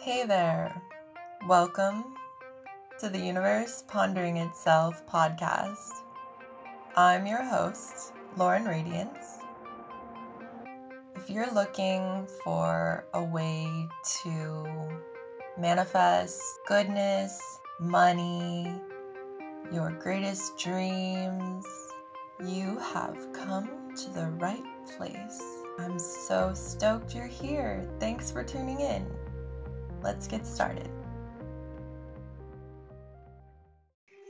Hey there. Welcome to the Universe Pondering Itself podcast. I'm your host, Lauren Radiance. If you're looking for a way to manifest goodness, money, your greatest dreams, you have come to the right place. I'm so stoked you're here. Thanks for tuning in. Let's get started.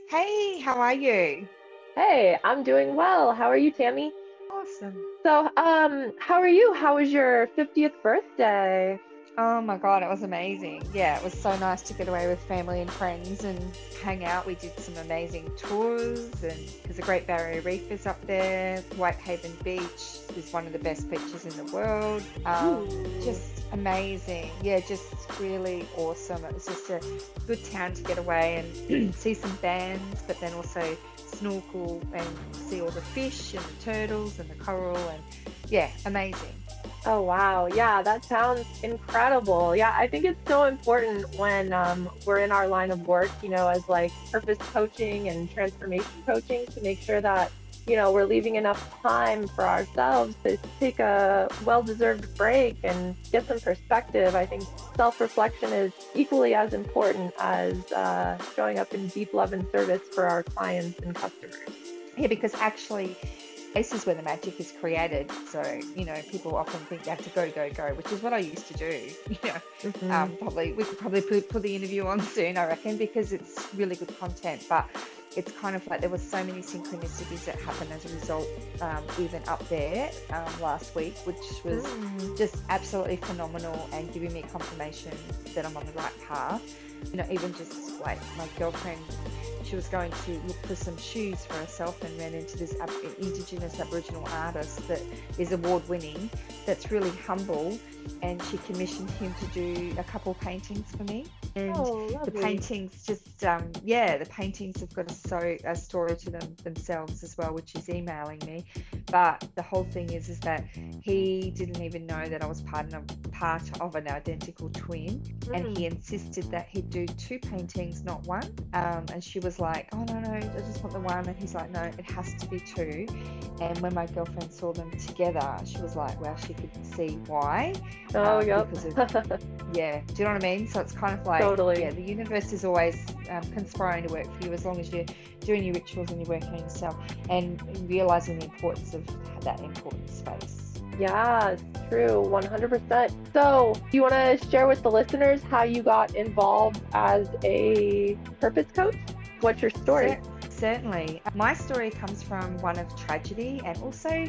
Hey, how are you? Hey, I'm doing well. How are you, Tammy? Awesome. So, um, how are you? How was your 50th birthday? Oh my God, it was amazing. Yeah, it was so nice to get away with family and friends and hang out. We did some amazing tours, and there's a Great Barrier Reef is up there. Whitehaven Beach is one of the best beaches in the world. Um, just amazing. Yeah, just really awesome. It was just a good town to get away and see some bands, but then also snorkel and see all the fish and the turtles and the coral and yeah, amazing. Oh, wow. Yeah, that sounds incredible. Yeah, I think it's so important when um, we're in our line of work, you know, as like purpose coaching and transformation coaching to make sure that, you know, we're leaving enough time for ourselves to take a well deserved break and get some perspective. I think self reflection is equally as important as uh, showing up in deep love and service for our clients and customers. Yeah, because actually, this is where the magic is created. So, you know, people often think they have to go, go, go, which is what I used to do. You know, Mhm. um, probably we could probably put, put the interview on soon, I reckon, because it's really good content. But it's kind of like there was so many synchronicities that happened as a result, um, even up there um, last week, which was Mm. just absolutely phenomenal and giving me confirmation that I'm on the right path. You know, even just like my girlfriend, she was going to look for some shoes for herself and ran into this ab- Indigenous Aboriginal artist that is award winning, that's really humble, and she commissioned him to do a couple paintings for me. And Oh, the paintings just um yeah the paintings have got a so a story to them themselves as well which is emailing me but the whole thing is is that he didn't even know that i was part of part of an identical twin and he insisted that he'd do two paintings not one. Um, and she was like oh no no i just want the one. And he's like no it has to be two. And when my girlfriend saw them together she was like wow she could see why. Oh, um, yep. of yeah do you know what i mean? So it's kind of like Totally. yeah the universe is always um, conspiring to work for you as long as you're doing your rituals and you're working on yourself and realizing the importance of that important space Yeah, it's true, 100%. So, do you want to share with the listeners how you got involved as a purpose coach? What's your story? Cer- certainly my story comes from one of tragedy and also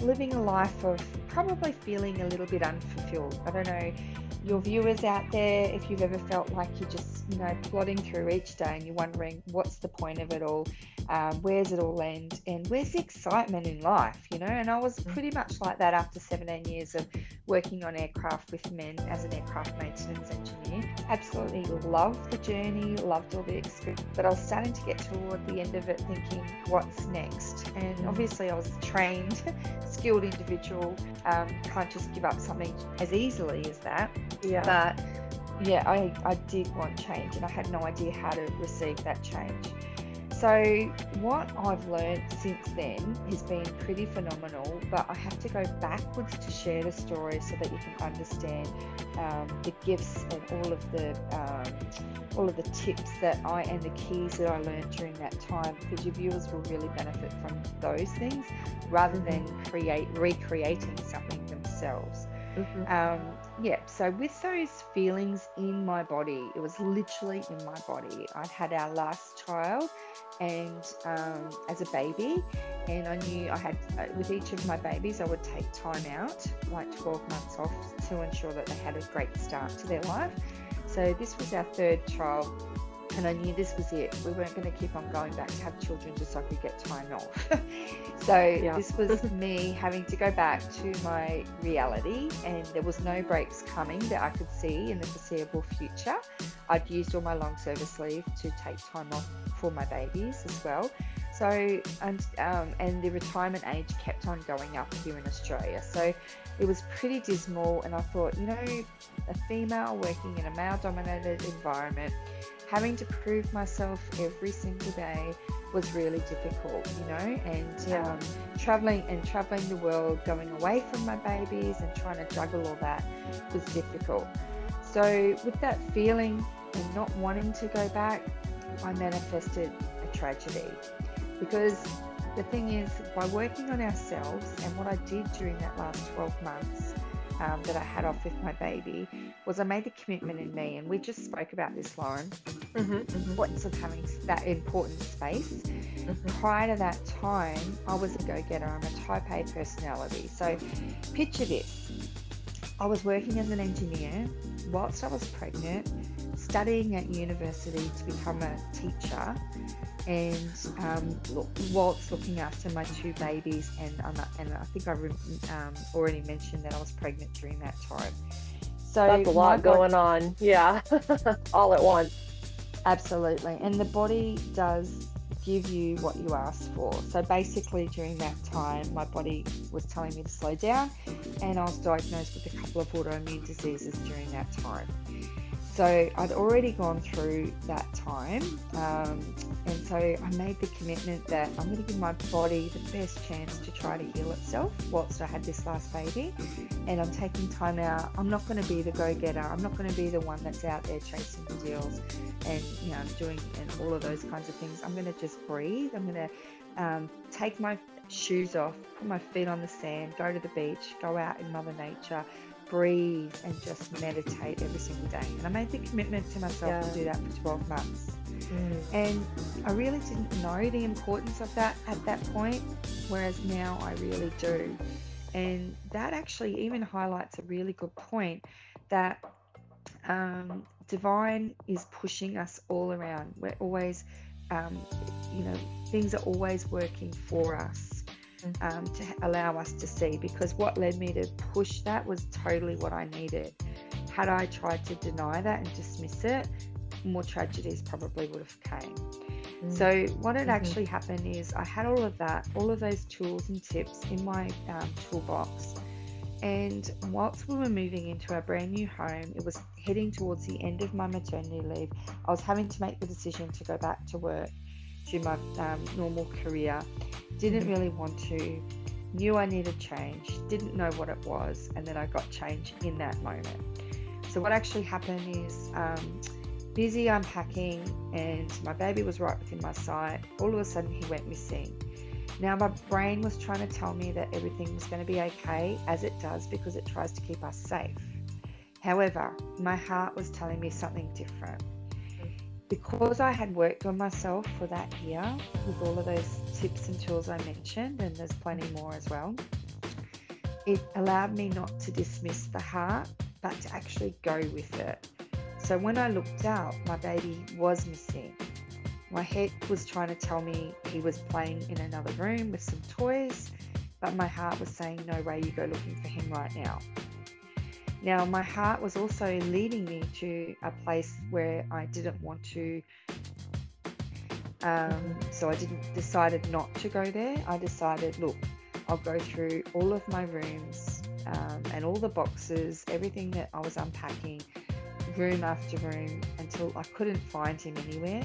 living a life of probably feeling a little bit unfulfilled i don't know your viewers out there if you've ever felt like you're just you know plodding through each day and you're wondering what's the point of it all um, where's it all end and where's the excitement in life you know? And i was pretty much like that after 17 years of working on aircraft with men as an aircraft maintenance engineer. Absolutely loved the journey loved all the experience but i was starting to get toward the end of it thinking what's next? And obviously i was a trained skilled individual um, can't just give up something as easily as that. Yeah. but yeah, I, I did want change and I had no idea how to receive that change. So, what I've learned since then has been pretty phenomenal, but I have to go backwards to share the story so that you can understand um, the gifts and all of the um, all of the tips that I and the keys that I learned during that time, because your viewers will really benefit from those things rather than create recreating something themselves. Mhm. Um, yeah, so with those feelings in my body, it was literally in my body. I'd had our last child, and um, as a baby, and I knew I had uh, with each of my babies, I would take time out, like 12 months off, to ensure that they had a great start to their life. So this was our third child, and I knew this was it. We weren't going to keep on going back to have children just so I could get time off. so Yeah. this was me having to go back to my reality, and there was no breaks coming that I could see in the foreseeable future. I'd used all my long service leave to take time off for my babies as well. So, and, um, and the retirement age kept on going up here in Australia. So it was pretty dismal. And I thought, you know, a female working in a male dominated environment, having to prove myself every single day was really difficult, you know, and Yeah. um, traveling and traveling the world, going away from my babies and trying to juggle all that was difficult. So, with that feeling and not wanting to go back, I manifested a tragedy because the thing is, by working on ourselves and what I did during that last 12 months um, that I had off with my baby was I made the commitment in me, and we just spoke about this, Lauren, Mm-hmm. the importance of having that important space. Mm-hmm. Prior to that time, I was a go getter, I'm a type A personality. So, picture this I was working as an engineer whilst I was pregnant, studying at university to become a teacher, and um, look, whilst looking after my two babies. And, um, and I think I um, already mentioned that I was pregnant during that time. So, That's a lot going on. Yeah. All at once. Absolutely. And the body does give you what you ask for. So basically, during that time, my body was telling me to slow down, and I was diagnosed with a couple of autoimmune diseases during that time. So I'd already gone through that time, um, and so I made the commitment that I'm going to give my body the best chance to try to heal itself whilst I had this last baby. And I'm taking time out. I'm not going to be the go getter. I'm not going to be the one that's out there chasing the deals and you know doing and all of those kinds of things. I'm going to just breathe. I'm going to um, take my shoes off, put my feet on the sand, go to the beach, go out in Mother Nature, breathe, and just meditate every single day. And I made the commitment to myself to do that for 12 months. Mm. And I really didn't know the importance of that at that point, whereas now I really do. And that actually even highlights a really good point that um, divine is pushing us all around. We're always, um, you know, things are always working for us um, to allow us to see. Because what led me to push that was totally what I needed. Had I tried to deny that and dismiss it, more tragedies probably would have came. Mm. So what had Mhm. actually happened is I had all of that, all of those tools and tips in my um, toolbox. And whilst we were moving into our brand new home, it was heading towards the end of my maternity leave. I was having to make the decision to go back to work, to my um, normal career. Didn't really want to. Knew I needed change. Didn't know what it was, and then I got change in that moment. So what actually happened is. Um, busy unpacking and my baby was right within my sight. All of a sudden, he went missing. Now, my brain was trying to tell me that everything was going to be okay, as it does because it tries to keep us safe. However, my heart was telling me something different. Because I had worked on myself for that year with all of those tips and tools I mentioned, and there's plenty more as well, it allowed me not to dismiss the heart, but to actually go with it. So when I looked out, my baby was missing. My head was trying to tell me he was playing in another room with some toys, but my heart was saying, No way, you go looking for him right now. Now, my heart was also leading me to a place where I didn't want to. Um, so I didn't decided not to go there. I decided, look, I'll go through all of my rooms um, and all the boxes, everything that I was unpacking, room after room until I couldn't find him anywhere.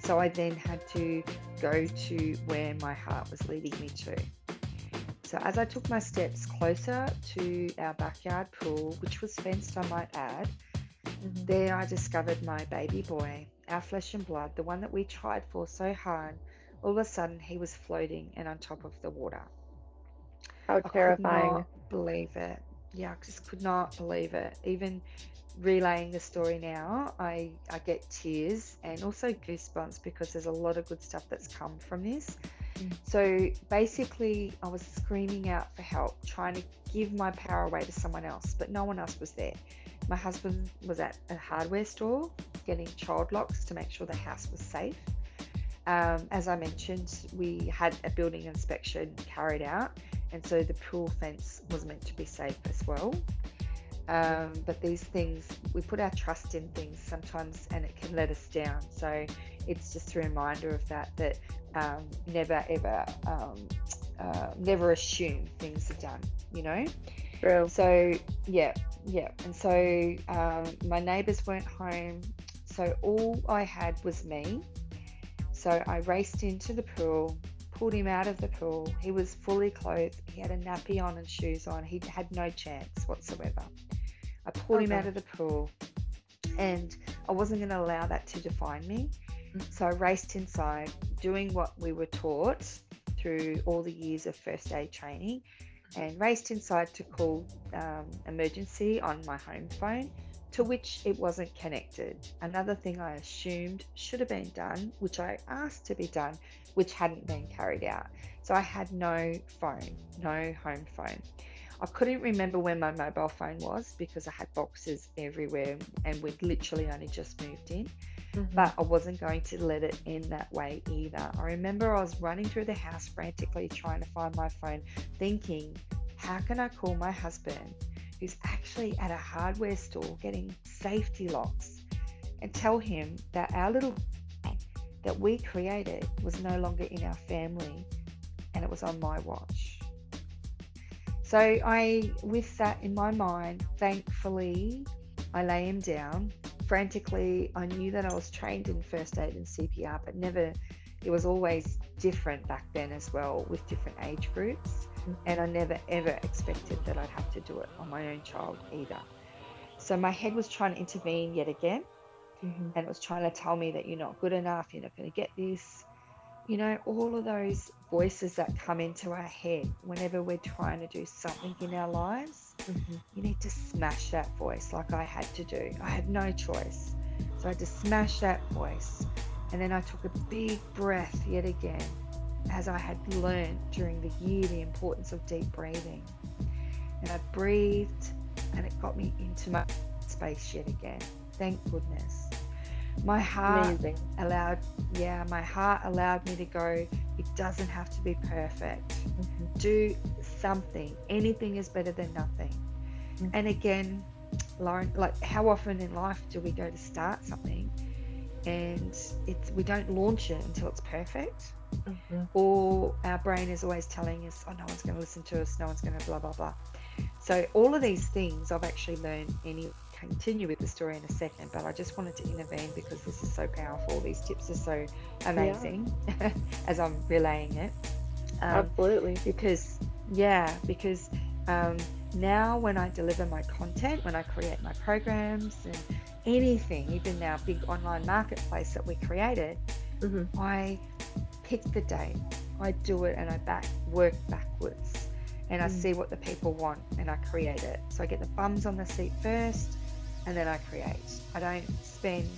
So I then had to go to where my heart was leading me to. So as I took my steps closer to our backyard pool, which was fenced, I might add, Mhm. there I discovered my baby boy, our flesh and blood, the one that we tried for so hard. All of a sudden, he was floating and on top of the water. How I could terrifying. not believe it. Yeah, I just could not believe it. Even relaying the story now, I, I get tears and also goosebumps because there's a lot of good stuff that's come from this. Mm. So basically, I was screaming out for help, trying to give my power away to someone else, but no one else was there. My husband was at a hardware store getting child locks to make sure the house was safe. Um, as I mentioned, we had a building inspection carried out, and so the pool fence was meant to be safe as well. Um, but these things, we put our trust in things sometimes and it can let us down. So it's just a reminder of that, that um, never ever, um, uh, never assume things are done, you know? True. So, yeah, yeah. And so um, my neighbors weren't home. So all I had was me. So I raced into the pool, pulled him out of the pool. He was fully clothed. He had a nappy on and shoes on. He had no chance whatsoever. I pulled him out of the pool and I wasn't going to allow that to define me. So I raced inside, doing what we were taught through all the years of first aid training, and raced inside to call um, emergency on my home phone, to which it wasn't connected. Another thing I assumed should have been done, which I asked to be done, which hadn't been carried out. So I had no phone, no home phone. I couldn't remember where my mobile phone was because I had boxes everywhere and we'd literally only just moved in Mhm. but I wasn't going to let it end that way either. I remember I was running through the house frantically trying to find my phone, thinking, how can I call my husband, who's actually at a hardware store getting safety locks, and tell him that our little that we created was no longer in our family and it was on my watch. So I, with that in my mind, thankfully, I lay him down. Frantically, I knew that I was trained in first aid and CPR, but never, it was always different back then as well with different age groups. And I never ever expected that I'd have to do it on my own child either. So my head was trying to intervene yet again Mhm. and it was trying to tell me that you're not good enough, you're not going to get this. You know, all of those voices that come into our head whenever we're trying to do something in our lives, Mhm. you need to smash that voice like I had to do. I had no choice. So I had to smash that voice. And then I took a big breath yet again, as I had learned during the year the importance of deep breathing. And I breathed, and it got me into my space yet again. Thank goodness. My heart Amazing. allowed, yeah, my heart allowed me to go. It doesn't have to be perfect Mhm. do something. Anything is better than nothing. Mhm. And again, Lauren, like how often in life do we go to start something and it's we don't launch it until it's perfect? Mhm. Or our brain is always telling us, oh, no one's going to listen to us, no one's going to blah, blah, blah. So, all of these things I've actually learned, you continue with the story in a second, but I just wanted to intervene because this is so powerful. These tips are so amazing as I'm relaying it. Um, Absolutely. because yeah because um, now when i deliver my content when i create my programs and anything even our big online marketplace that we created Mhm. i pick the date i do it and i back work backwards and i Mm. see what the people want and i create it so i get the bums on the seat first and then i create i don't spend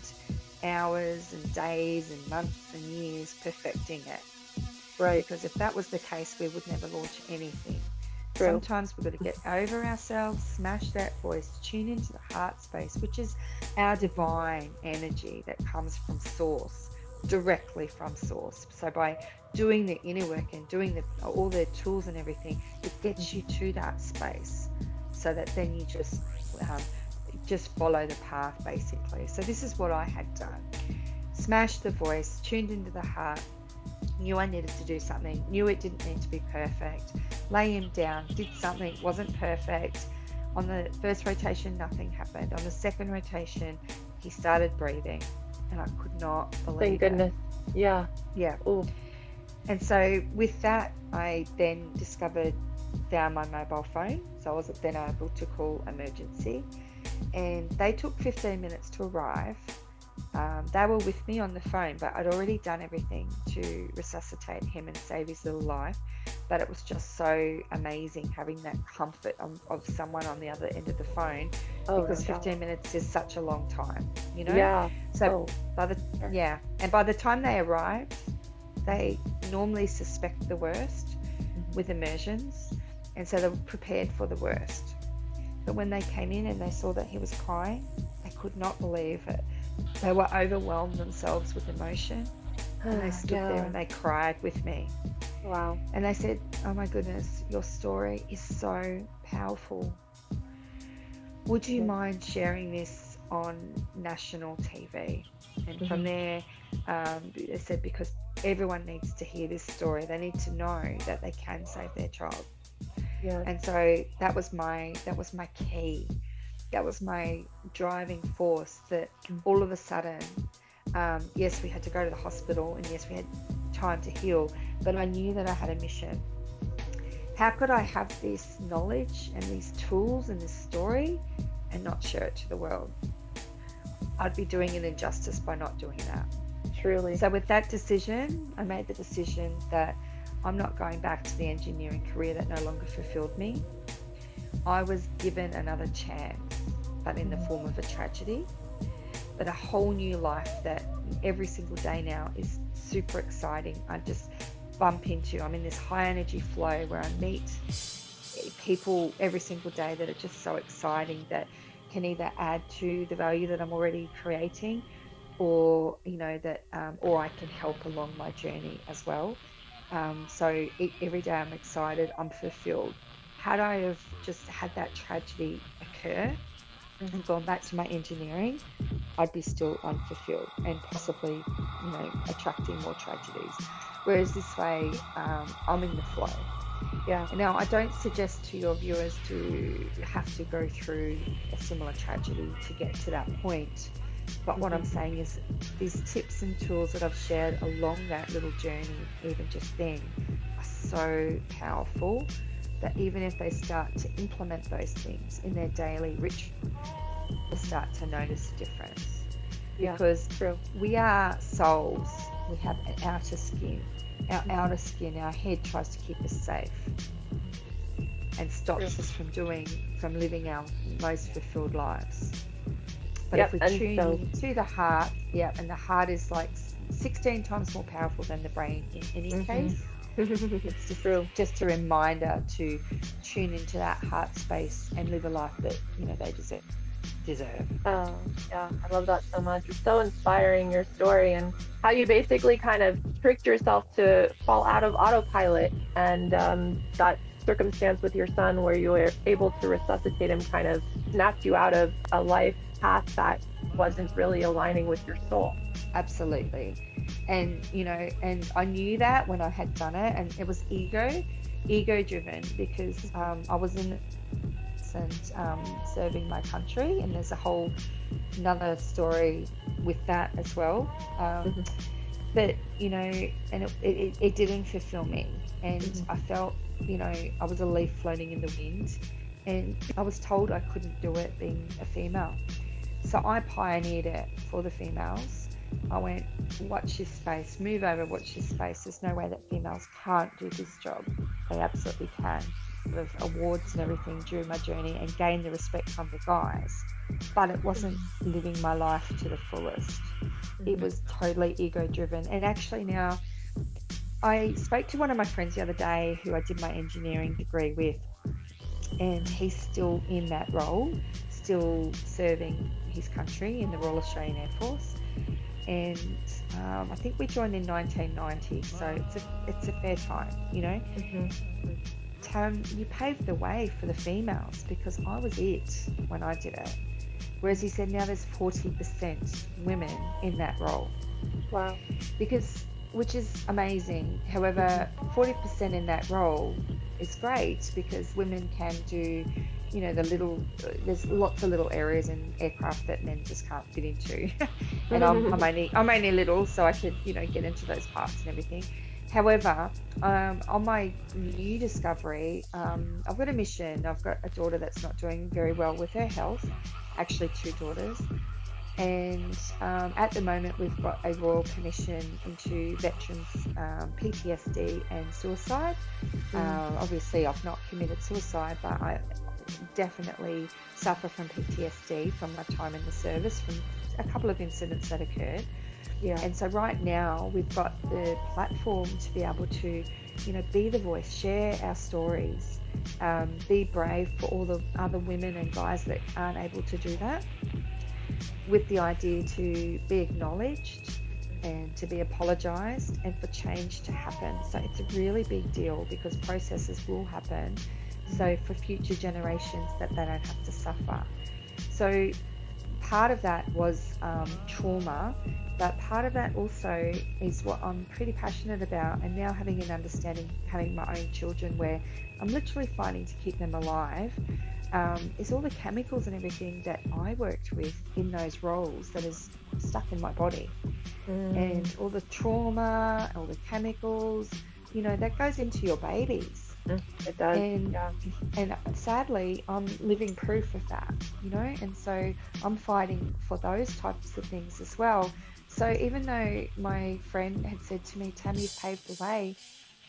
hours and days and months and years perfecting it Right. because if that was the case, we would never launch anything. True. Sometimes we've got to get over ourselves, smash that voice, tune into the heart space, which is our divine energy that comes from source, directly from source. So by doing the inner work and doing the, all the tools and everything, it gets you to that space, so that then you just um, just follow the path basically. So this is what I had done: smashed the voice, tuned into the heart, knew I needed to do something, knew it didn't need to be perfect, lay him down, did something, wasn't perfect. On the first rotation, nothing happened. On the second rotation, he started breathing, and I could not believe Thank it. goodness. Yeah. Yeah. Oh. And so with that, I then discovered found my mobile phone, so I was then able to call emergency, and they took 15 minutes to arrive. Um, they were with me on the phone, but I'd already done everything to resuscitate him and save his little life. But it was just so amazing having that comfort of, of someone on the other end of the phone Oh, because no 15 minutes is such a long time, you know? Yeah. So Oh. by the yeah, and by the time they arrived, they normally suspect the worst Mhm. with immersions, and so they were prepared for the worst. But when they came in and they saw that he was crying, they could not believe it. They were overwhelmed themselves with emotion, and they stood there and they cried with me. Wow. And they said, Oh my goodness, your story is so powerful. Would you mind sharing this on national TV? And mm-hmm. from there, um, they said because everyone needs to hear this story, they need to know that they can save their child. Yeah. And so that was my that was my key. That was my driving force. That mm. all of a sudden, um, yes, we had to go to the hospital, and yes, we had time to heal, but I knew that I had a mission. How could I have this knowledge and these tools and this story and not share it to the world? I'd be doing an injustice by not doing that. Truly. So, with that decision, I made the decision that I'm not going back to the engineering career that no longer fulfilled me. I was given another chance, but in the mm. form of a tragedy, but a whole new life that every single day now is super exciting. I just bump into, I'm in this high energy flow where I meet people every single day that are just so exciting that can either add to the value that I'm already creating or you know that um, or I can help along my journey as well um, so every day I'm excited I'm fulfilled had I have just had that tragedy occur and gone back to my engineering I'd be still unfulfilled and possibly you know attracting more tragedies whereas this way um, I'm in the flow yeah. Now, I don't suggest to your viewers to have to go through a similar tragedy to get to that point. But what I'm saying is, these tips and tools that I've shared along that little journey, even just then, are so powerful that even if they start to implement those things in their daily ritual, they start to notice a difference. Yeah, because true. we are souls, we have an outer skin. Our outer skin, our head tries to keep us safe and stops us from doing, from living our most fulfilled lives. But yep, if we tune so... to the heart, yeah, and the heart is like 16 times more powerful than the brain in any mm-hmm. case. it's just, True. just a reminder to tune into that heart space and live a life that you know they deserve. Deserve. Oh, yeah, I love that so much. It's so inspiring your story and how you basically kind of tricked yourself to fall out of autopilot and um, that circumstance with your son where you were able to resuscitate him kind of snapped you out of a life path that wasn't really aligning with your soul. Absolutely. And, you know, and I knew that when I had done it, and it was ego, ego driven because um, I was in and um, serving my country, and there's a whole another story with that as well. Um, mm-hmm. But you know, and it, it, it, didn't fulfill me, and mm-hmm. I felt, you know, I was a leaf floating in the wind, and I was told I couldn't do it being a female. So I pioneered it for the females. I went, watch this space, move over, watch this space. There's no way that females can't do this job. They absolutely can. Of awards and everything during my journey and gain the respect from the guys. But it wasn't living my life to the fullest. It mm-hmm. was totally ego driven. And actually, now I spoke to one of my friends the other day who I did my engineering degree with, and he's still in that role, still serving his country in the Royal Australian Air Force. And um, I think we joined in 1990, so it's a it's a fair time, you know. Mm-hmm. Tam, you paved the way for the females because I was it when I did it. Whereas he said now there's 40% women in that role. Wow. Because, which is amazing. However, 40% in that role is great because women can do you know the little there's lots of little areas in aircraft that men just can't fit into and I'm, I'm only i'm only little so i could you know get into those parts and everything however um, on my new discovery um, i've got a mission i've got a daughter that's not doing very well with her health actually two daughters and um, at the moment we've got a royal commission into veterans um, PTSD and suicide. Mm. Uh, obviously, I've not committed suicide, but I definitely suffer from PTSD from my time in the service, from a couple of incidents that occurred. Yeah. And so right now we've got the platform to be able to, you know, be the voice, share our stories, um, be brave for all the other women and guys that aren't able to do that, with the idea to be acknowledged and to be apologized and for change to happen. So it's a really big deal because processes will happen so for future generations that they don't have to suffer. So part of that was um, trauma, but part of that also is what I'm pretty passionate about. And now having an understanding, having my own children, where I'm literally fighting to keep them alive, um, is all the chemicals and everything that I worked with in those roles that is stuck in my body, mm. and all the trauma, all the chemicals, you know, that goes into your babies Mm, it does. And, yeah. and sadly, I'm living proof of that, you know, and so I'm fighting for those types of things as well. So even though my friend had said to me, Tammy's paved the way,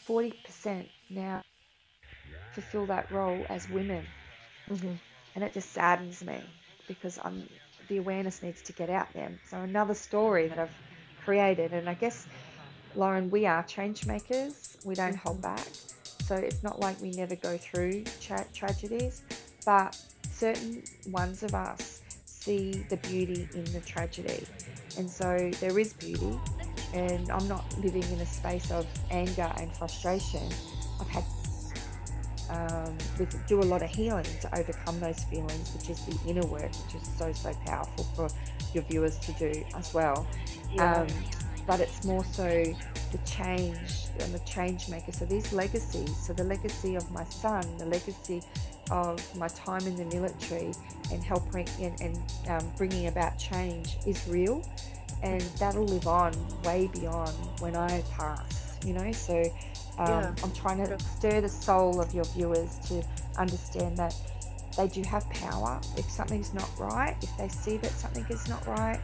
40% now fulfill that role as women. Mm-hmm. And it just saddens me because I'm, the awareness needs to get out there. So another story that I've created, and I guess, Lauren, we are change makers. We don't hold mm-hmm. back. So it's not like we never go through tra- tragedies, but certain ones of us see the beauty in the tragedy. And so there is beauty, and I'm not living in a space of anger and frustration. I've had um, with, do a lot of healing to overcome those feelings, which is the inner work, which is so so powerful for your viewers to do as well. Yeah. Um, but it's more so the change and the change maker. So these legacies, so the legacy of my son, the legacy of my time in the military and helping and, and um, bringing about change is real and that'll live on way beyond when I pass, you know. So um, yeah. I'm trying to stir the soul of your viewers to understand that they do have power. If something's not right, if they see that something is not right,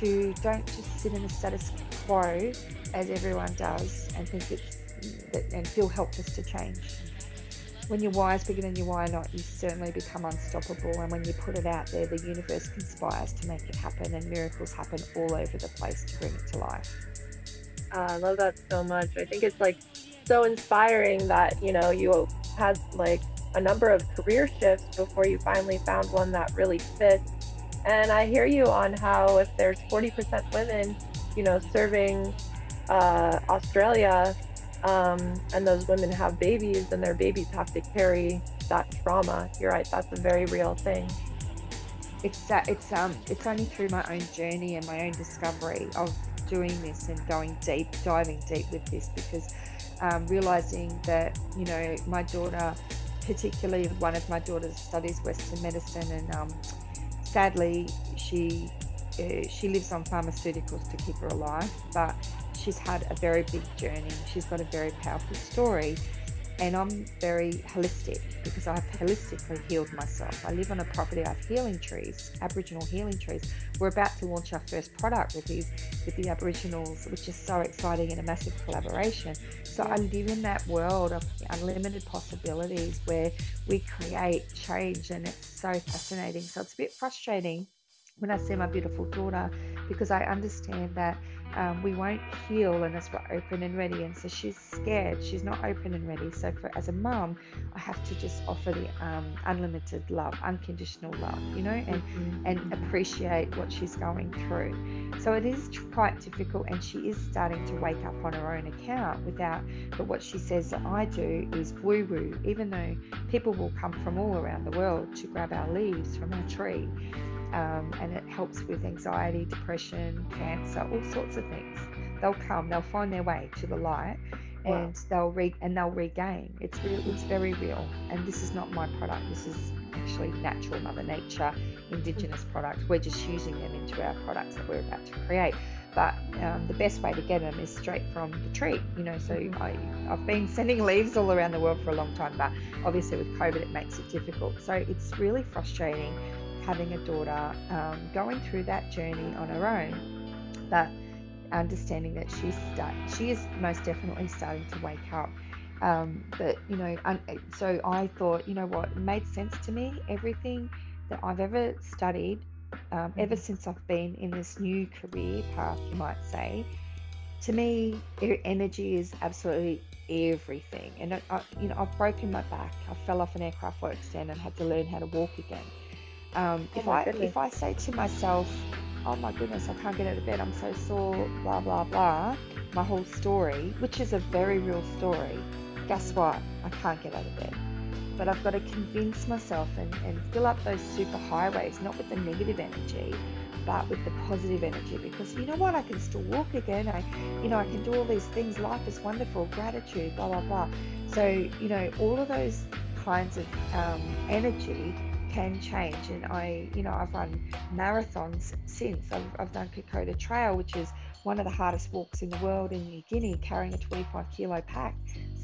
to don't just sit in the status quo as everyone does and think it's and feel helpless to change. When your why is bigger than your why not, you certainly become unstoppable. And when you put it out there, the universe conspires to make it happen, and miracles happen all over the place to bring it to life. Uh, I love that so much. I think it's like so inspiring that you know you had like a number of career shifts before you finally found one that really fits. And I hear you on how if there's 40% women, you know, serving uh, Australia, um, and those women have babies, and their babies have to carry that trauma. You're right. That's a very real thing. It's uh, it's um it's only through my own journey and my own discovery of doing this and going deep, diving deep with this, because um, realizing that you know my daughter, particularly one of my daughters studies Western medicine, and um, sadly she uh, she lives on pharmaceuticals to keep her alive, but she's had a very big journey. She's got a very powerful story. And I'm very holistic because I've holistically healed myself. I live on a property, of healing trees, Aboriginal healing trees. We're about to launch our first product with these with the Aboriginals, which is so exciting and a massive collaboration. So I live in that world of unlimited possibilities where we create change and it's so fascinating. So it's a bit frustrating when I see my beautiful daughter because I understand that um, we won't heal unless we're open and ready. And so she's scared. She's not open and ready. So for as a mom, I have to just offer the um, unlimited love, unconditional love, you know, and mm-hmm. and appreciate what she's going through. So it is quite difficult, and she is starting to wake up on her own account without. But what she says that I do is woo woo, even though people will come from all around the world to grab our leaves from our tree um, and it helps with anxiety, depression, cancer, all sorts of things. They'll come, they'll find their way to the light, and wow. they'll re- and they'll regain. It's real, it's very real. And this is not my product. This is actually natural Mother Nature, indigenous products. We're just using them into our products that we're about to create. But um, the best way to get them is straight from the tree, you know. So mm-hmm. I, I've been sending leaves all around the world for a long time, but obviously with COVID, it makes it difficult. So it's really frustrating having a daughter, um, going through that journey on her own, but understanding that she's start, she is most definitely starting to wake up. Um, but you know, un- so I thought, you know what, it made sense to me. Everything that I've ever studied, um, ever mm-hmm. since I've been in this new career path, you might say, to me, energy is absolutely everything. And I, you know, I've broken my back. I fell off an aircraft work stand and had to learn how to walk again. Um, oh if I goodness. if I say to myself, "Oh my goodness, I can't get out of bed. I'm so sore," blah blah blah, my whole story, which is a very real story. Guess what? I can't get out of bed. but I've got to convince myself and, and fill up those super highways, not with the negative energy, but with the positive energy. Because you know what? I can still walk again. I, you know, I can do all these things. Life is wonderful. Gratitude, blah, blah, blah. So, you know, all of those kinds of um, energy can change. And I, you know, I've run marathons since. I've, I've done Kokoda Trail, which is one of the hardest walks in the world in New Guinea, carrying a 25 kilo pack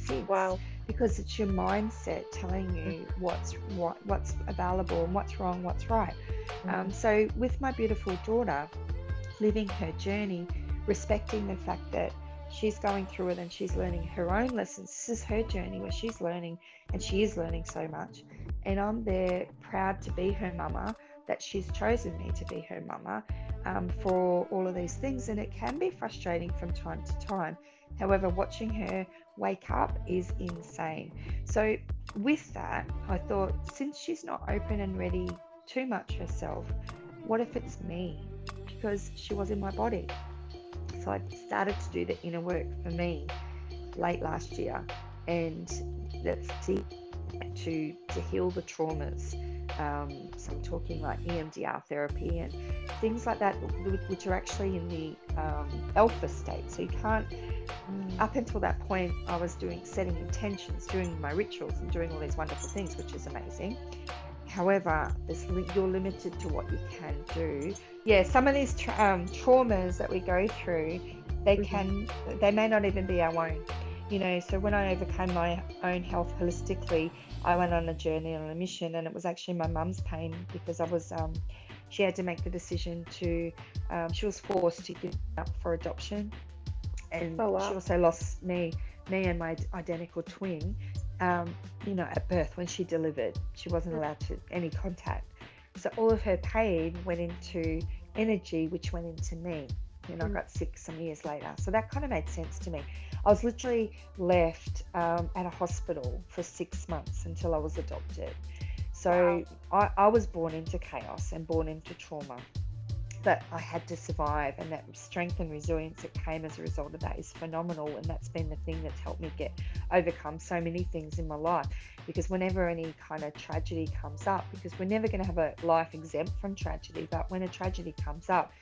since. Wow. Because it's your mindset telling you what's what, what's available and what's wrong, what's right. Um, so with my beautiful daughter, living her journey, respecting the fact that she's going through it and she's learning her own lessons. This is her journey where she's learning and she is learning so much. And I'm there proud to be her mama, that she's chosen me to be her mama um, for all of these things. And it can be frustrating from time to time. However, watching her wake up is insane. So, with that, I thought since she's not open and ready too much herself, what if it's me? Because she was in my body. So I started to do the inner work for me late last year, and that's to to, to heal the traumas. Um, so I'm talking like EMDR therapy and things like that, which are actually in the um, alpha state. So you can't. Up until that point, I was doing setting intentions, doing my rituals, and doing all these wonderful things, which is amazing. However, this, you're limited to what you can do. Yeah, some of these tra- um, traumas that we go through, they mm-hmm. can, they may not even be our own. You know, so when I overcame my own health holistically, I went on a journey on a mission, and it was actually my mum's pain because I was, um, she had to make the decision to, um, she was forced to give up for adoption, and oh, wow. she also lost me, me and my identical twin um, you know, at birth when she delivered. She wasn't allowed to any contact. So all of her pain went into energy, which went into me. And I mm. got sick some years later. So that kind of made sense to me. I was literally left um, at a hospital for six months until I was adopted. So wow. I, I was born into chaos and born into trauma that I had to survive and that strength and resilience that came as a result of that is phenomenal. And that's been the thing that's helped me get overcome so many things in my life. Because whenever any kind of tragedy comes up, because we're never going to have a life exempt from tragedy, but when a tragedy comes up,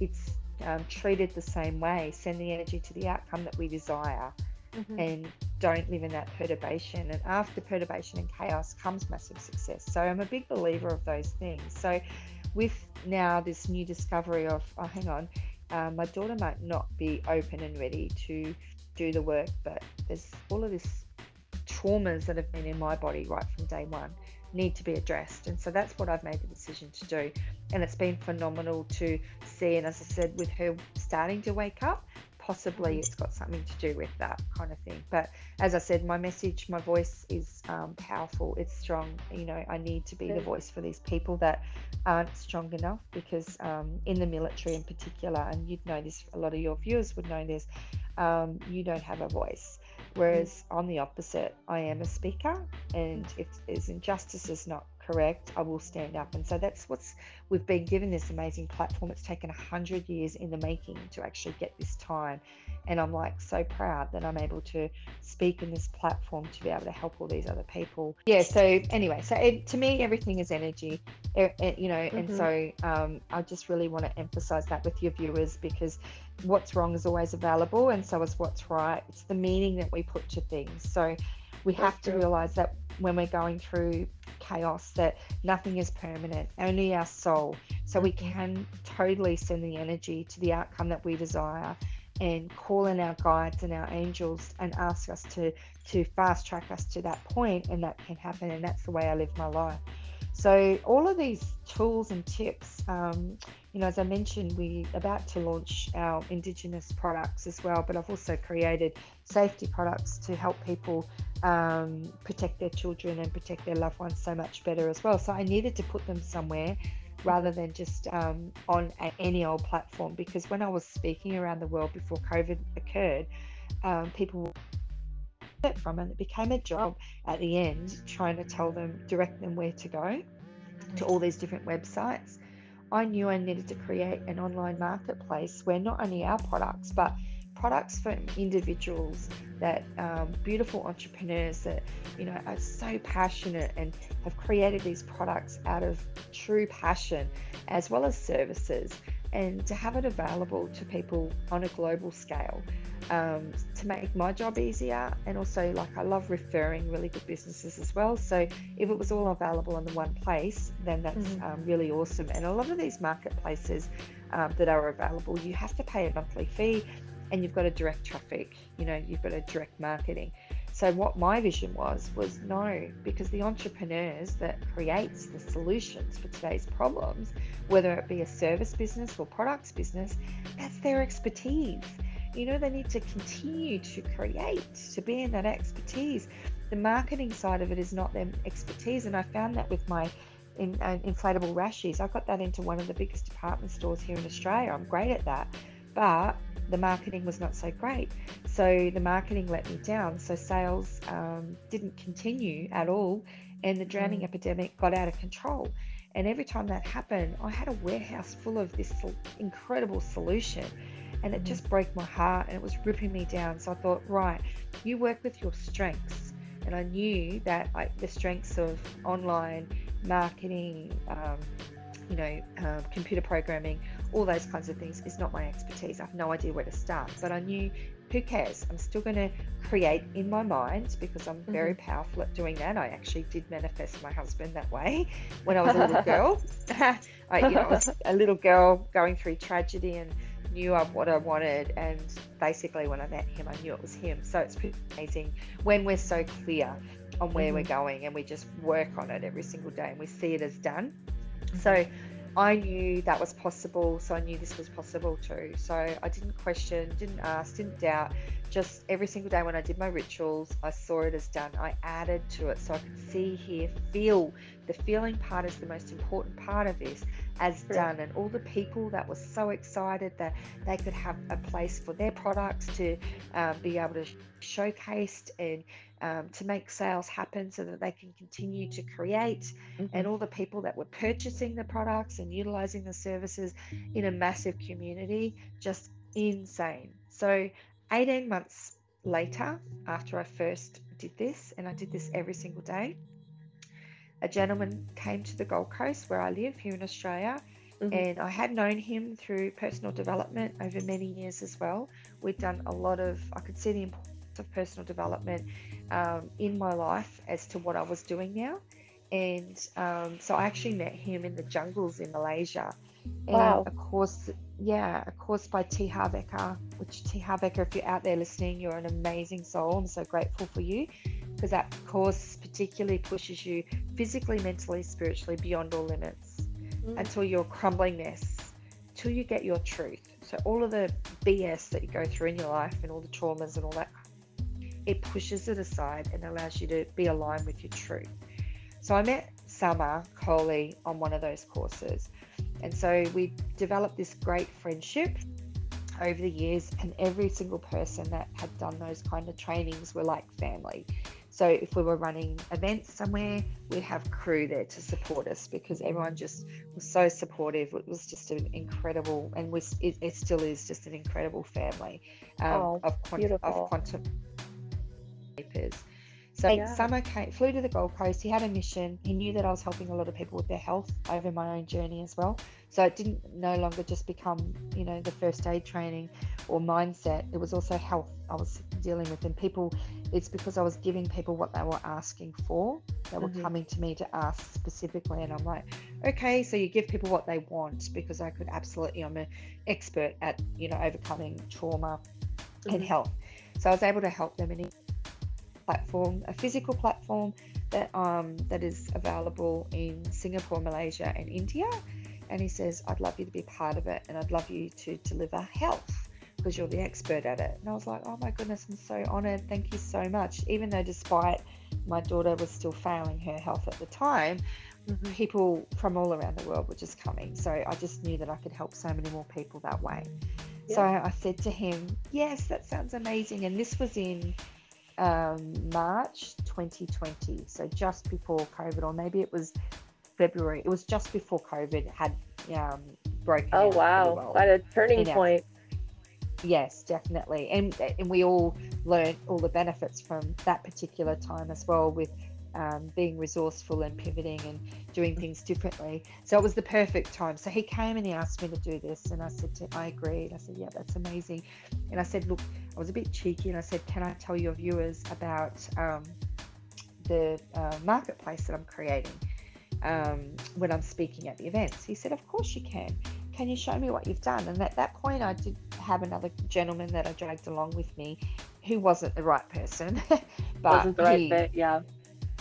it's um, treated the same way, send the energy to the outcome that we desire. Mm-hmm. And don't live in that perturbation. And after perturbation and chaos comes massive success. So I'm a big believer of those things. So with now this new discovery of, oh, hang on, um, my daughter might not be open and ready to do the work, but there's all of this traumas that have been in my body right from day one need to be addressed. And so that's what I've made the decision to do. And it's been phenomenal to see. And as I said, with her starting to wake up, possibly it's got something to do with that kind of thing. But as I said, my message, my voice is um, powerful. It's strong. You know, I need to be the voice for these people that aren't strong enough because um, in the military in particular, and you'd know this, a lot of your viewers would know this, um, you don't have a voice. Whereas on the opposite, I am a speaker, and if there's injustice is not correct, I will stand up. And so that's what's we've been given this amazing platform. It's taken a hundred years in the making to actually get this time. And I'm like so proud that I'm able to speak in this platform to be able to help all these other people. Yeah. So anyway, so it, to me, everything is energy, it, you know, mm-hmm. and so um, I just really want to emphasize that with your viewers because what's wrong is always available, and so is what's right. It's the meaning that we put to things. So we have to realize that when we're going through chaos that nothing is permanent only our soul. So we can totally send the energy to the outcome that we desire and call in our guides and our angels and ask us to to fast track us to that point and that can happen and that's the way i live my life. So all of these tools and tips um, you know as i mentioned we're about to launch our indigenous products as well but i've also created safety products to help people um, protect their children and protect their loved ones so much better as well. So I needed to put them somewhere rather than just um, on any old platform because when I was speaking around the world before COVID occurred, um, people it from and it became a job at the end trying to tell them direct them where to go to all these different websites i knew i needed to create an online marketplace where not only our products but products for individuals that um, beautiful entrepreneurs that you know are so passionate and have created these products out of true passion as well as services. And to have it available to people on a global scale um, to make my job easier. And also like i love referring really good businesses as well. So if it was all available in the one place then that's mm-hmm. um, really awesome. And a lot of these marketplaces um, that are available you have to pay a monthly fee and you've got a direct traffic you know you've got a direct marketing. So what my vision was was no because the entrepreneurs that creates the solutions for today's problems whether it be a service business or products business that's their expertise you know they need to continue to create to be in that expertise the marketing side of it is not their expertise and i found that with my in, uh, inflatable rashies i got that into one of the biggest department stores here in australia i'm great at that but the marketing was not so great. So the marketing let me down. So sales um, didn't continue at all, and the drowning mm. epidemic got out of control. And every time that happened, I had a warehouse full of this incredible solution. And it just broke my heart and it was ripping me down. So I thought, right, you work with your strengths. And I knew that I, the strengths of online marketing, um, you know, uh, computer programming, all those kinds of things is not my expertise. I have no idea where to start. But I knew who cares? I'm still going to create in my mind because I'm very mm-hmm. powerful at doing that. I actually did manifest my husband that way when I was a little girl. I, you know, I was a little girl going through tragedy and knew what I wanted. And basically, when I met him, I knew it was him. So it's pretty amazing when we're so clear on where mm-hmm. we're going and we just work on it every single day and we see it as done. So mm-hmm. I knew that was possible, so I knew this was possible too. So I didn't question, didn't ask, didn't doubt. Just every single day when I did my rituals, I saw it as done. I added to it so I could see, hear, feel. The feeling part is the most important part of this as done. And all the people that were so excited that they could have a place for their products to um, be able to showcase and um, to make sales happen so that they can continue to create, mm-hmm. and all the people that were purchasing the products and utilizing the services in a massive community just insane. So, 18 months later, after I first did this, and I did this every single day, a gentleman came to the Gold Coast where I live here in Australia. Mm-hmm. And I had known him through personal development over many years as well. We'd done a lot of, I could see the importance of personal development um, in my life as to what I was doing now. And um, so I actually met him in the jungles in Malaysia. And wow. a course, yeah, a course by T. Harv Eker, which T. Harv Eker, if you're out there listening, you're an amazing soul. I'm so grateful for you because that course particularly pushes you physically, mentally, spiritually beyond all limits mm. until you're crumbling mess, till you get your truth. So all of the BS that you go through in your life and all the traumas and all that it pushes it aside and allows you to be aligned with your truth. So I met Summer Coley on one of those courses. And so we developed this great friendship over the years, and every single person that had done those kind of trainings were like family. So if we were running events somewhere, we'd have crew there to support us because everyone just was so supportive. It was just an incredible, and it, it still is just an incredible family um, oh, of, of quantum papers. So yeah. Summer came, flew to the Gold Coast. He had a mission. He knew that I was helping a lot of people with their health over my own journey as well. So it didn't no longer just become, you know, the first aid training or mindset. It was also health I was dealing with. And people, it's because I was giving people what they were asking for. They were mm-hmm. coming to me to ask specifically. And I'm like, okay, so you give people what they want because I could absolutely, I'm an expert at, you know, overcoming trauma mm-hmm. and health. So I was able to help them in platform, a physical platform that um, that is available in Singapore, Malaysia, and India. And he says, I'd love you to be part of it, and I'd love you to deliver health because you're the expert at it. And I was like, oh my goodness, I'm so honored. Thank you so much. Even though, despite my daughter was still failing her health at the time, mm-hmm. people from all around the world were just coming. So I just knew that I could help so many more people that way. Yeah. So I said to him, Yes, that sounds amazing. And this was in um, March 2020, so just before COVID, or maybe it was February. It was just before COVID had um, broken. Oh wow! Well At a turning point. Yes, definitely. And and we all learned all the benefits from that particular time as well with um, being resourceful and pivoting and doing things differently. So it was the perfect time. So he came and he asked me to do this, and I said, to, I agreed. I said, yeah, that's amazing. And I said, look, I was a bit cheeky, and I said, can I tell your viewers about um, the uh, marketplace that I'm creating um, when I'm speaking at the events? He said, of course you can. Can you show me what you've done? And at that point, I did have another gentleman that I dragged along with me who wasn't the right person. but wasn't the right he, fit, yeah.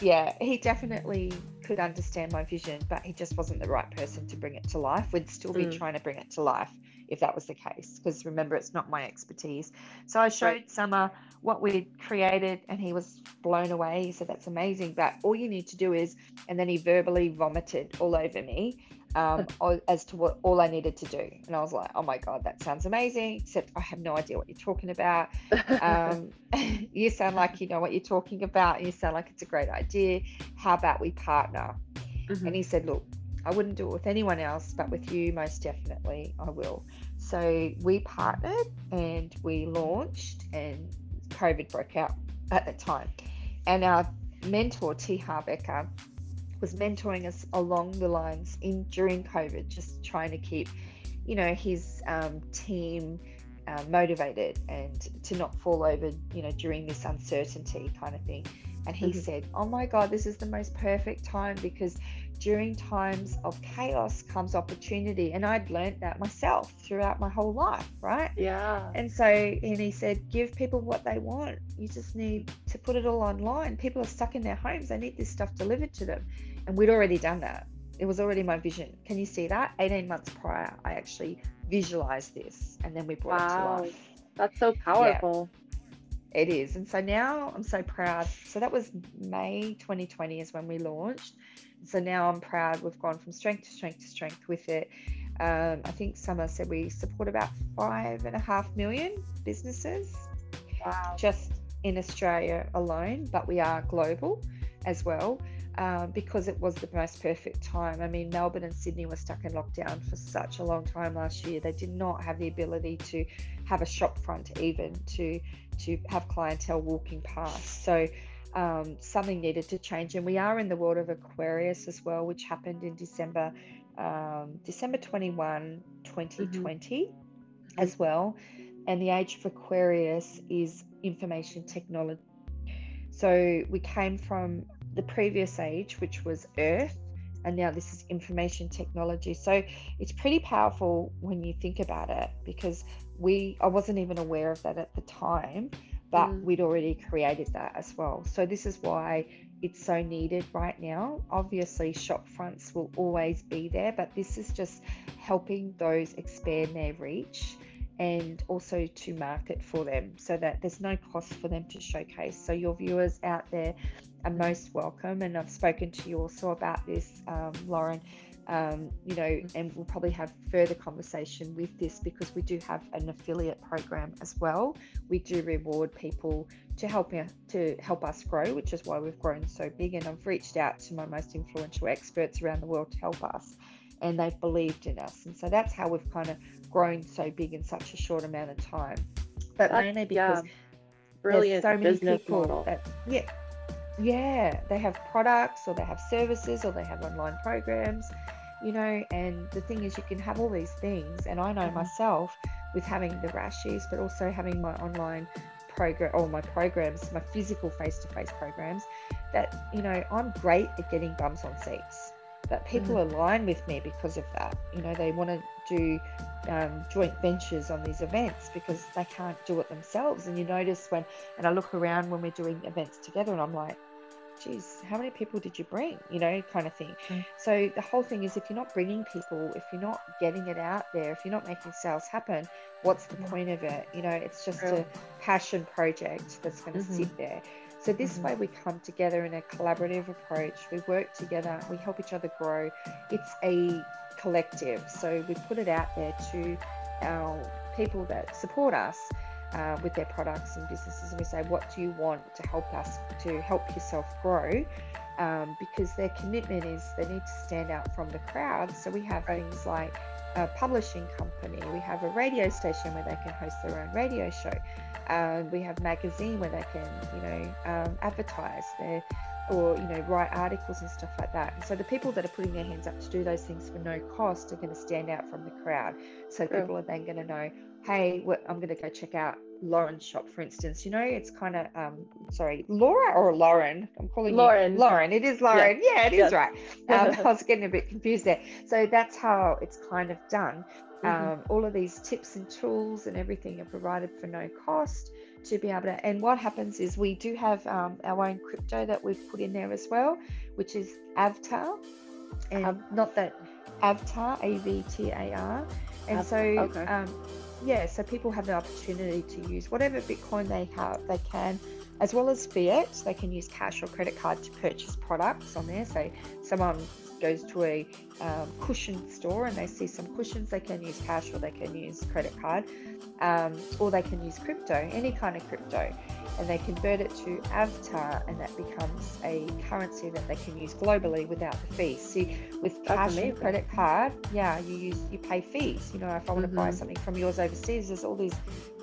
Yeah, he definitely could understand my vision, but he just wasn't the right person to bring it to life. We'd still be mm. trying to bring it to life if that was the case, because remember, it's not my expertise. So I showed right. Summer what we'd created, and he was blown away. He said, That's amazing, but all you need to do is, and then he verbally vomited all over me um, as to what all I needed to do. And I was like, oh my God, that sounds amazing, except I have no idea what you're talking about. Um, you sound like you know what you're talking about. And you sound like it's a great idea. How about we partner? Mm-hmm. And he said, look, I wouldn't do it with anyone else, but with you, most definitely, I will. So we partnered and we launched, and COVID broke out at the time. And our mentor, T. Harv Eker, was mentoring us along the lines in during COVID, just trying to keep, you know, his um, team uh, motivated and to not fall over, you know, during this uncertainty kind of thing. And he mm-hmm. said, "Oh my God, this is the most perfect time because during times of chaos comes opportunity. And I'd learned that myself throughout my whole life, right? Yeah. And so, and he said, give people what they want. You just need to put it all online. People are stuck in their homes, they need this stuff delivered to them. And we'd already done that. It was already my vision. Can you see that? 18 months prior, I actually visualized this and then we brought wow. it to life. That's so powerful. Yeah, it is. And so now I'm so proud. So that was May 2020 is when we launched. So now I'm proud. We've gone from strength to strength to strength with it. Um, I think Summer said we support about five and a half million businesses wow. just in Australia alone, but we are global as well um, because it was the most perfect time. I mean, Melbourne and Sydney were stuck in lockdown for such a long time last year. They did not have the ability to have a shop front, even to to have clientele walking past. So um, something needed to change, and we are in the world of Aquarius as well, which happened in December um, December 21, 2020, mm-hmm. as well. And the age of Aquarius is information technology. So we came from the previous age, which was Earth, and now this is information technology. So it's pretty powerful when you think about it because we I wasn't even aware of that at the time, but mm. we'd already created that as well. So this is why it's so needed right now. Obviously, shop fronts will always be there, but this is just helping those expand their reach and also to market for them so that there's no cost for them to showcase. So, your viewers out there are most welcome. And I've spoken to you also about this, um, Lauren. Um, you know, and we'll probably have further conversation with this because we do have an affiliate program as well. We do reward people to help to help us grow, which is why we've grown so big. And I've reached out to my most influential experts around the world to help us, and they've believed in us. And so that's how we've kind of grown so big in such a short amount of time. But that's, mainly because yeah, brilliant so many people model. that yeah yeah, they have products or they have services or they have online programs, you know. And the thing is, you can have all these things. And I know mm-hmm. myself with having the rashes, but also having my online program or my programs, my physical face to face programs, that, you know, I'm great at getting bums on seats. That people mm-hmm. align with me because of that. You know, they want to do um, joint ventures on these events because they can't do it themselves. And you notice when, and I look around when we're doing events together and I'm like, geez, how many people did you bring? You know, kind of thing. Mm. So the whole thing is if you're not bringing people, if you're not getting it out there, if you're not making sales happen, what's the mm. point of it? You know, it's just True. a passion project that's going to mm-hmm. sit there. So this mm-hmm. way we come together in a collaborative approach. We work together. We help each other grow. It's a collective. So we put it out there to our people that support us uh, with their products and businesses, and we say, what do you want to help us to help yourself grow? Um, because their commitment is they need to stand out from the crowd. So we have things like a publishing company. We have a radio station where they can host their own radio show. Um, we have magazine where they can, you know, um, advertise their or you know write articles and stuff like that. And so the people that are putting their hands up to do those things for no cost are going to stand out from the crowd. So people are then going to know, hey, what, I'm going to go check out Lauren's shop, for instance. You know, it's kind of um, sorry, Laura or Lauren. I'm calling Lauren. you Lauren. It is Lauren. Yeah, it is right. Um, I was getting a bit confused there. So that's how it's kind of done. Mhm. Um, all of these tips and tools and everything are provided for no cost to be able to. And what happens is we do have um, our own crypto that we've put in there as well, which is Avtar, and Av- not that Avtar, A V T A R. And so, okay. um, yeah, so people have the opportunity to use whatever Bitcoin they have, they can, as well as fiat. They can use cash or credit card to purchase products on there. So, someone goes to a um, cushion store and they see some cushions, they can use cash or they can use credit card, um, or they can use crypto, any kind of crypto, and they convert it to Avtar, and that becomes a currency that they can use globally without the fees. See, with cash and credit card, yeah, you use you pay fees. You know, if I want to buy something from yours overseas, there's all these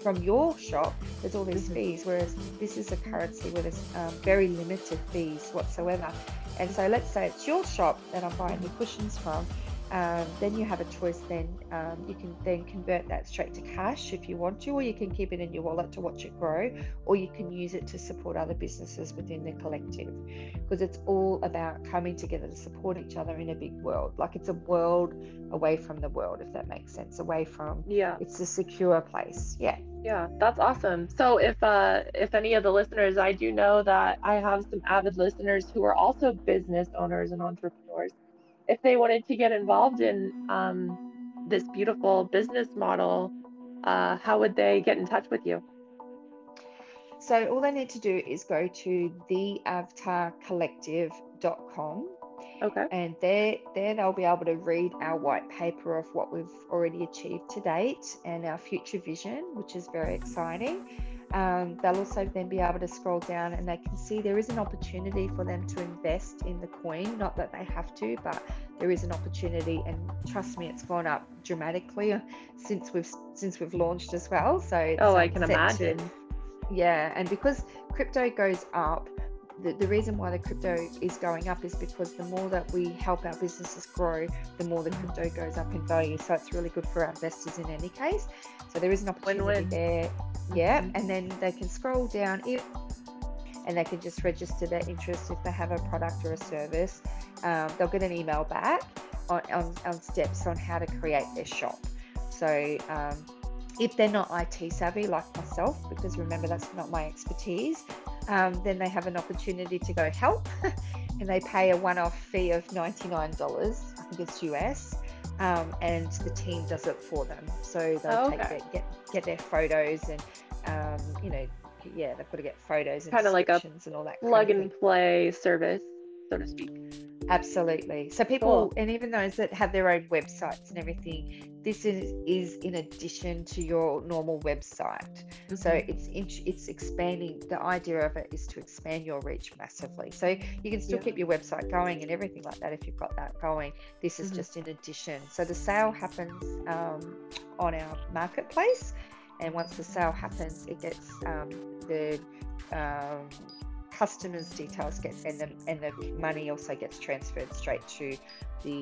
from your shop. There's all these Mhm. fees, whereas this is a currency where there's um, very limited fees whatsoever. And so let's say it's your shop that I'm buying the cushions from. Um, then you have a choice. Then um, you can then convert that straight to cash if you want to, or you can keep it in your wallet to watch it grow, or you can use it to support other businesses within the collective. Because it's all about coming together to support each other in a big world. Like it's a world away from the world, if that makes sense. Away from Yeah. it's a secure place. Yeah. Yeah, that's awesome. So if uh if any of the listeners, I do know that I have some avid listeners who are also business owners and entrepreneurs. If they wanted to get involved in um, this beautiful business model, uh, how would they get in touch with you? So all they need to do is go to theavtarcollective.com Okay. and there there they'll be able to read our white paper of what we've already achieved to date and our future vision which is very exciting um, they'll also then be able to scroll down and they can see there is an opportunity for them to invest in the coin. Not that they have to but there is an opportunity. And trust me it's gone up dramatically since we've since we've launched as well. So it's, Oh, I can set to- imagine. yeah, and because crypto goes up, the, the reason why the crypto is going up is because the more that we help our businesses grow, the more the crypto goes up in value. So it's really good for our investors in any case. So there is an opportunity Win-win. there. Yeah, Mhm. and then they can scroll down if and they can just register their interest if they have a product or a service. Um, they'll get an email back on, on, on steps on how to create their shop. So um, if they're not IT savvy like myself, because remember that's not my expertise, um, then they have an opportunity to go help and they pay a one off fee of $99. I think it's US. Um, and the team does it for them. So they'll Oh, take okay. their, get, get their photos and, um, you know, yeah, they've got to get photos and Kinda like a and all that. kind Plug of and play service, so to speak. Absolutely. So people, and even those that have their own websites and everything, this is is in addition to your normal website. So Mhm. it's it's expanding. The idea of it is to expand your reach massively. So you can still Yeah. keep your website going and everything like that if you've got that going. This is Mhm. just in addition. So the sale happens um, on our marketplace, and once the sale happens, it gets um, the um, customers' details get and the and the money also gets transferred straight to the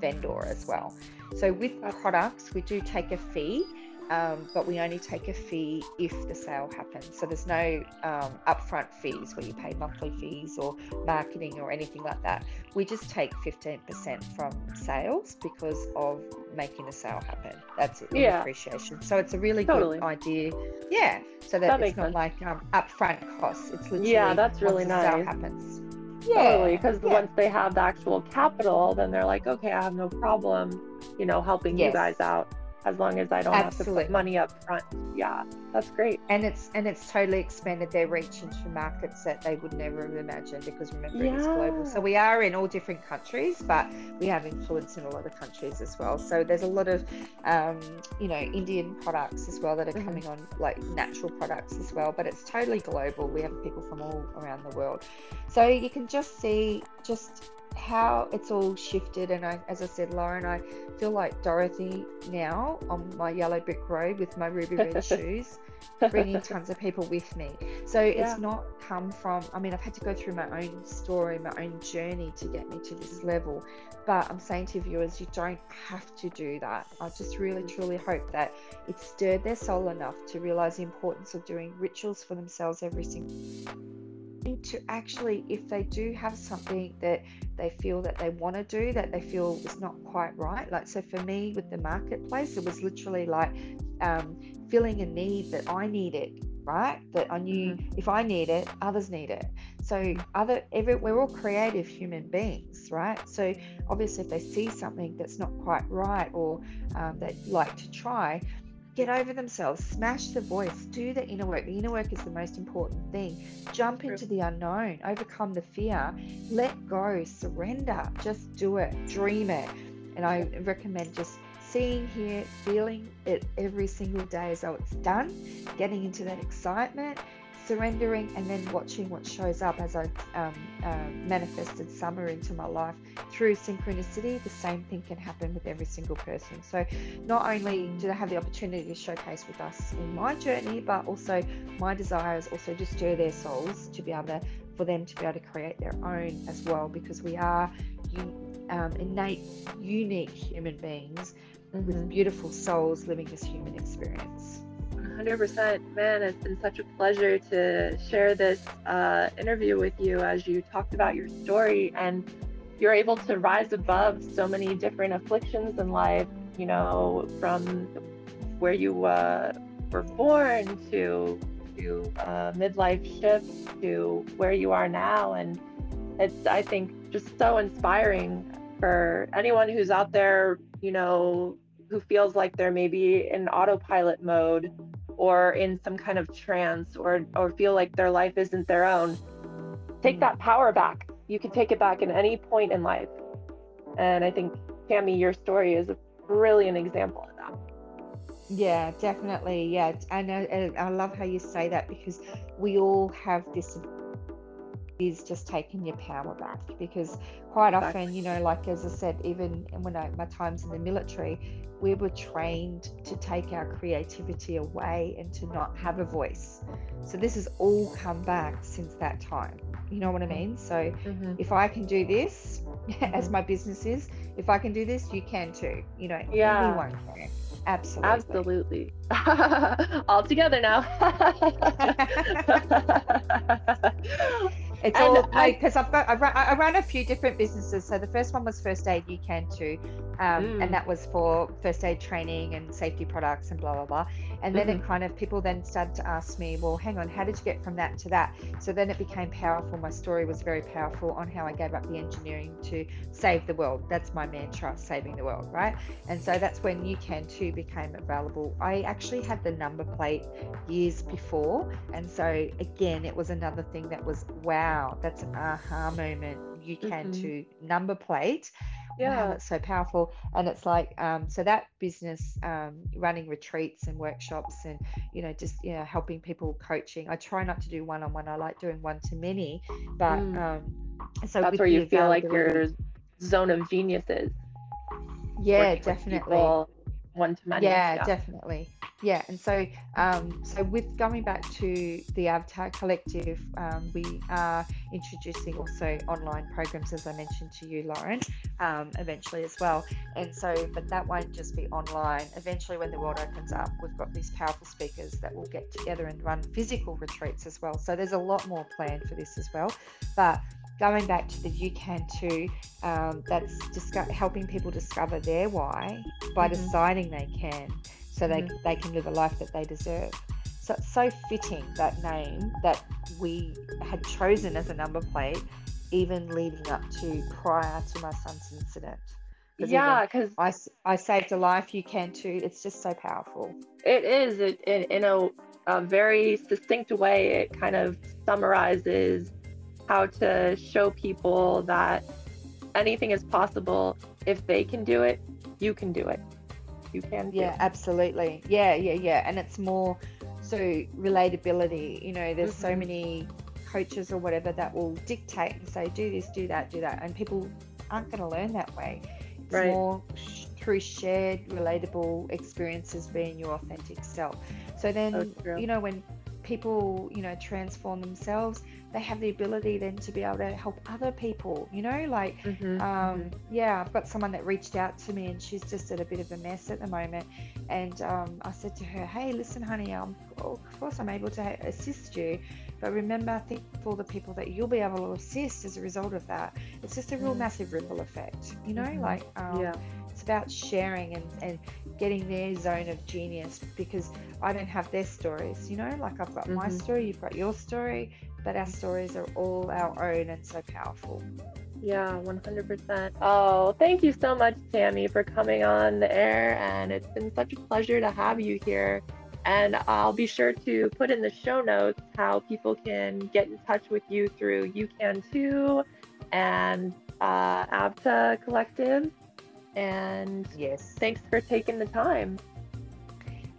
vendor as well. So with products, we do take a fee, um, but we only take a fee if the sale happens. So there's no um, upfront fees where you pay monthly fees or marketing or anything like that. We just take 15% from sales because of making the sale happen. That's it. Yeah. Appreciation. So it's a really Totally. good idea. Yeah. So that, That it's not sense. like um, upfront costs. It's literally Yeah, that's really the sale nice. happens. Totally, because yeah. once they have the actual capital, then they're like, okay, I have no problem, you know, helping you guys out as long as I don't have to put money up front. Yeah, that's great. and it's and it's totally expanded their reach into markets that they would never have imagined because remember it is global so we are in all different countries but we have influence in a lot of countries as well so there's a lot of um, you know indian products as well that are Mhm. coming on like natural products as well but it's totally global we have people from all around the world so you can just see just how it's all shifted. And I, as I said, Lauren, I feel like Dorothy now on my yellow brick road with my ruby red shoes, bringing tons of people with me. So Yeah. it's not come from, I mean, I've had to go through my own story, my own journey to get me to this level. But I'm saying to viewers, you don't have to do that. I just really, mm. truly hope that it stirred their soul enough to realize the importance of doing rituals for themselves every single to actually if they do have something that they feel that they want to do that they feel is not quite right like so for me with the marketplace it was literally like um, filling a need that i needed right? That i knew if i need it others need it. So other every we're all creative human beings right? So obviously if they see something that's not quite right or um, they'd like to try get over themselves smash the voice do the inner work. The inner work is the most important thing. Jump into the unknown overcome the fear. Let go surrender. Just do it. Dream it. And i recommend just seeing here feeling it every single day as though it's done getting into that excitement surrendering and then watching what shows up as i um, uh, manifested summer into my life through synchronicity the same thing can happen with every single person so not only do they have the opportunity to showcase with us in my journey but also my desire is also to stir their souls to be able to for them to be able to create their own as well because we are um, innate unique human beings with Mhm. beautiful souls living this human experience 100% man it's been such a pleasure to share this uh, interview with you as you talked about your story and you're able to rise above so many different afflictions in life you know from where you uh, were born to to uh, midlife shift to where you are now. And it's i think just so inspiring for anyone who's out there you know who feels like they're maybe in autopilot mode or in some kind of trance or or feel like their life isn't their own take that power back you can take it back at any point in life and i think tammy your story is a brilliant example of that Yeah, definitely. Yeah, I know. I love how you say that because we all have this is just taking your power back because quite often, you know, like as I said, even when I my times in the military, we were trained to take our creativity away and to not have a voice. So this has all come back since that time. You know what I mean? So mm-hmm. if I can do this, as mm-hmm. my business is, if I can do this, you can too. You know, Yeah. anyone can. Absolutely. absolutely all together now It's And all I- because I've got I run, I run a few different businesses. So the first one was First Aid You Can Too, um, Mm. and that was for first aid training and safety products and blah blah blah. And then Mm-hmm. it kind of people then started to ask me, well, hang on, how did you get from that to that? So then it became powerful. My story was very powerful on how I gave up the engineering to save the world. That's my mantra, saving the world, right? And so that's when You Can Too became available. I actually had the number plate years before, and so again, it was another thing that was wow, that's an aha moment. You can Mhm. too number plate. Wow, yeah that's so powerful. And it's like, um, so that business, um, running retreats and workshops and, you know, just, you know, helping people coaching. I try not to do one on one. I like doing one to many, but, Mm. um, so that's where you feel like your zone of genius is yeah, definitely. people one to many yeah, definitely. Yeah and so um so with going back to the avtar collective um, we are introducing also online programs as i mentioned to you lauren um, eventually as well. And so but that won't just be online. Eventually when the world opens up we've got these powerful speakers that will get together and run physical retreats as well. So there's a lot more planned for this as well. But going back to the you can too um, that's disco- helping people discover their why by Mhm. deciding they can so they, Mhm. they can live a life that they deserve so it's so fitting that name that we had chosen as a number plate even leading up to prior to my son's incident 'Cause yeah because I saved a life you can too it's just so powerful It is it, it, in a, a very succinct way. It kind of summarizes how to show people that anything is possible. If they can do it, you can do it. You can. Yeah, too. absolutely. Yeah, yeah, yeah. And it's more so relatability. You know, there's so Mhm. many coaches or whatever that will dictate and say, do this, do that, do that. And people aren't going to learn that way. It's Right. more sh- through shared, relatable experiences being your authentic self. So then, So you know, when people, you know, transform themselves, they have the ability then to be able to help other people, you know, like Mhm. um, yeah, I've got someone that reached out to me and she's just at a bit of a mess at the moment. And um, I said to her, hey, listen, honey, um, of course I'm able to assist you. But remember, I think of all the people that you'll be able to assist as a result of that. It's just a real Mm. massive ripple effect, you know, Mhm. like um, yeah. It's about sharing and, and getting their zone of genius because I don't have their stories, you know, like I've got my Mhm. story, you've got your story, but our stories are all our own and so powerful. Yeah, 100%. Oh, thank you so much, Tammy, for coming on the air. And it's been such a pleasure to have you here. And I'll be sure to put in the show notes how people can get in touch with you through You Can Too and uh, Avtar Collective. And Yes. thanks for taking the time.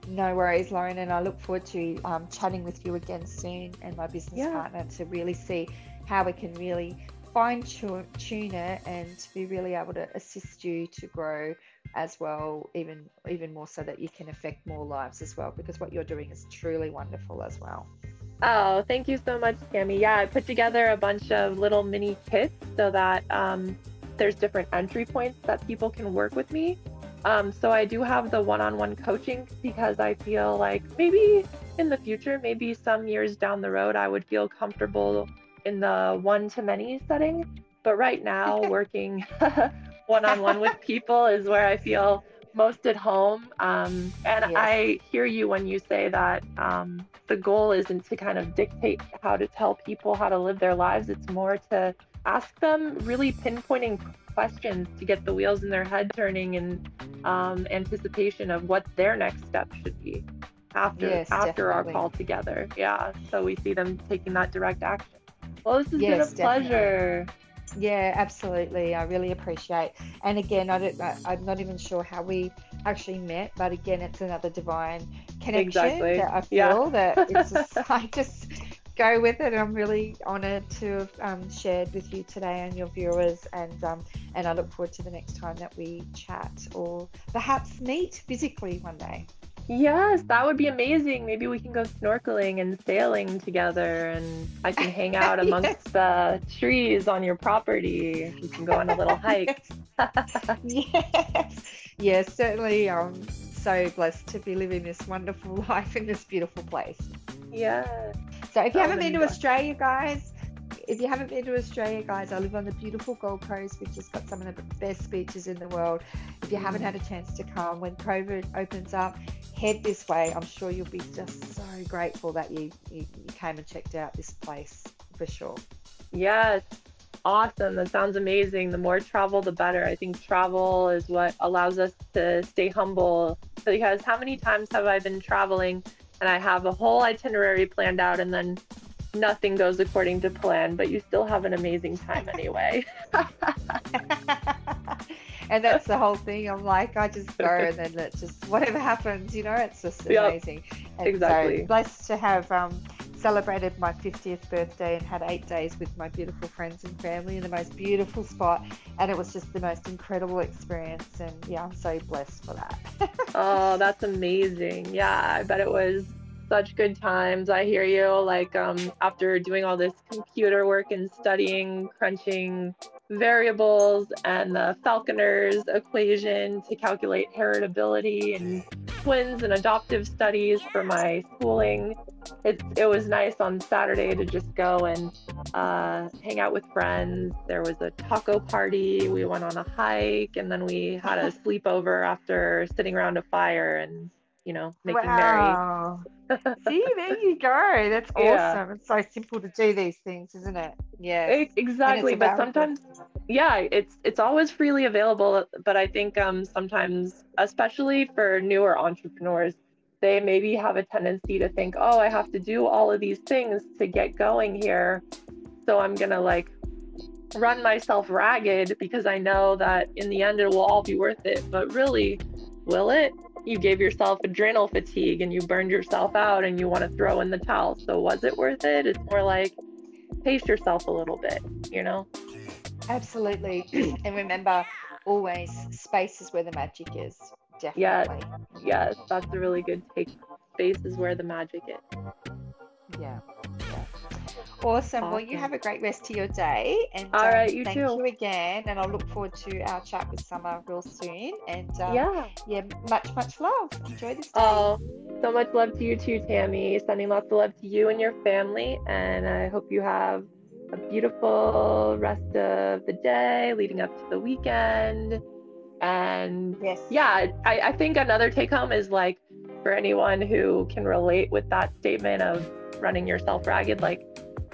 No worries, Lauren, and I look forward to um, chatting with you again soon and my business Yeah. partner to really see how we can really fine tune it and to be really able to assist you to grow as well, even even more so that you can affect more lives as well, because what you're doing is truly wonderful as well. Oh, thank you so much, Tammy. Yeah, I put together a bunch of little mini kits so that um, there's different entry points that people can work with me. Um, so I do have the one-on-one coaching because I feel like maybe in the future, maybe some years down the road, I would feel comfortable in the one-to-many setting. But right now, working one-on-one with people is where I feel most at home. Um, and Yes. I hear you when you say that um, the goal isn't to kind of dictate how to tell people how to live their lives. It's more to ask them really pinpointing questions to get the wheels in their head turning in um, anticipation of what their next step should be after Yes, after our call together. Yeah, so we see them taking that direct action. Well, this has Yes, been a definitely. pleasure. Yeah, absolutely. I really appreciate. And again, I don't. I, I'm not even sure how we actually met, but again, it's another divine connection Exactly. that I Yeah. feel that it's just, I just go with it. And I'm really honoured to have um, shared with you today and your viewers, and um, and I look forward to the next time that we chat or perhaps meet physically one day. Yes, that would be amazing. Maybe we can go snorkeling and sailing together, and I can hang out amongst the trees on your property. We can go on a little hike. yes, yes, certainly. I'm so blessed to be living this wonderful life in this beautiful place. Yeah. So if you haven't been to. Australia, guys, if you haven't been to Australia, guys, I live on the beautiful Gold Coast, which has got some of the best beaches in the world. If you haven't had a chance to come, when COVID opens up, head this way. I'm sure you'll be just so grateful that you, you, you came and checked out this place for sure. Yes. Awesome. That sounds amazing. The more travel, the better. I think travel is what allows us to stay humble. Because how many times have I been traveling and I have a whole itinerary planned out and then nothing goes according to plan, but you still have an amazing time anyway. and that's the whole thing. I'm like, I just go and then it just whatever happens, you know, it's just Yep, amazing. And exactly. So blessed to have um, celebrated my 50th birthday and had eight days with my beautiful friends and family in the most beautiful spot, and it was just the most incredible experience. And yeah, I'm so blessed for that. Oh, that's amazing. Yeah, I bet it was such good times. I hear you. Like, um, after doing all this computer work and studying, crunching variables and the Falconer's equation to calculate heritability and twins and adoptive studies for my schooling. It, it was nice on Saturday to just go and uh, hang out with friends. There was a taco party. We went on a hike, and then we had a sleepover after sitting around a fire and you know making merry. See, there you go. That's Yeah. awesome. It's so simple to do these things, isn't it? Yeah. Exactly, but sometimes, yeah, it's it's always freely available. But I think um, sometimes, especially for newer entrepreneurs, they maybe have a tendency to think, oh, I have to do all of these things to get going here, so I'm gonna like run myself ragged because I know that in the end it will all be worth it. But really, will it? You gave yourself adrenal fatigue and you burned yourself out and you want to throw in the towel. So was it worth it? It's more like pace yourself a little bit, you know? Absolutely. and remember, always space is where the magic is. Definitely. Yeah. Yes, that's a really good take. Space is where the magic is. Yeah. Awesome. Well, you have a great rest of your day. And All um, right, you thank too. you again. And I'll look forward to our chat with Summer real soon. And um, Yeah. yeah, much, much love. Enjoy this day. Oh, so much love to you too, Tammy. Sending lots of love to you and your family. And I hope you have a beautiful rest of the day leading up to the weekend. And yes. yeah, I, I think another take home is like for anyone who can relate with that statement of running yourself ragged, like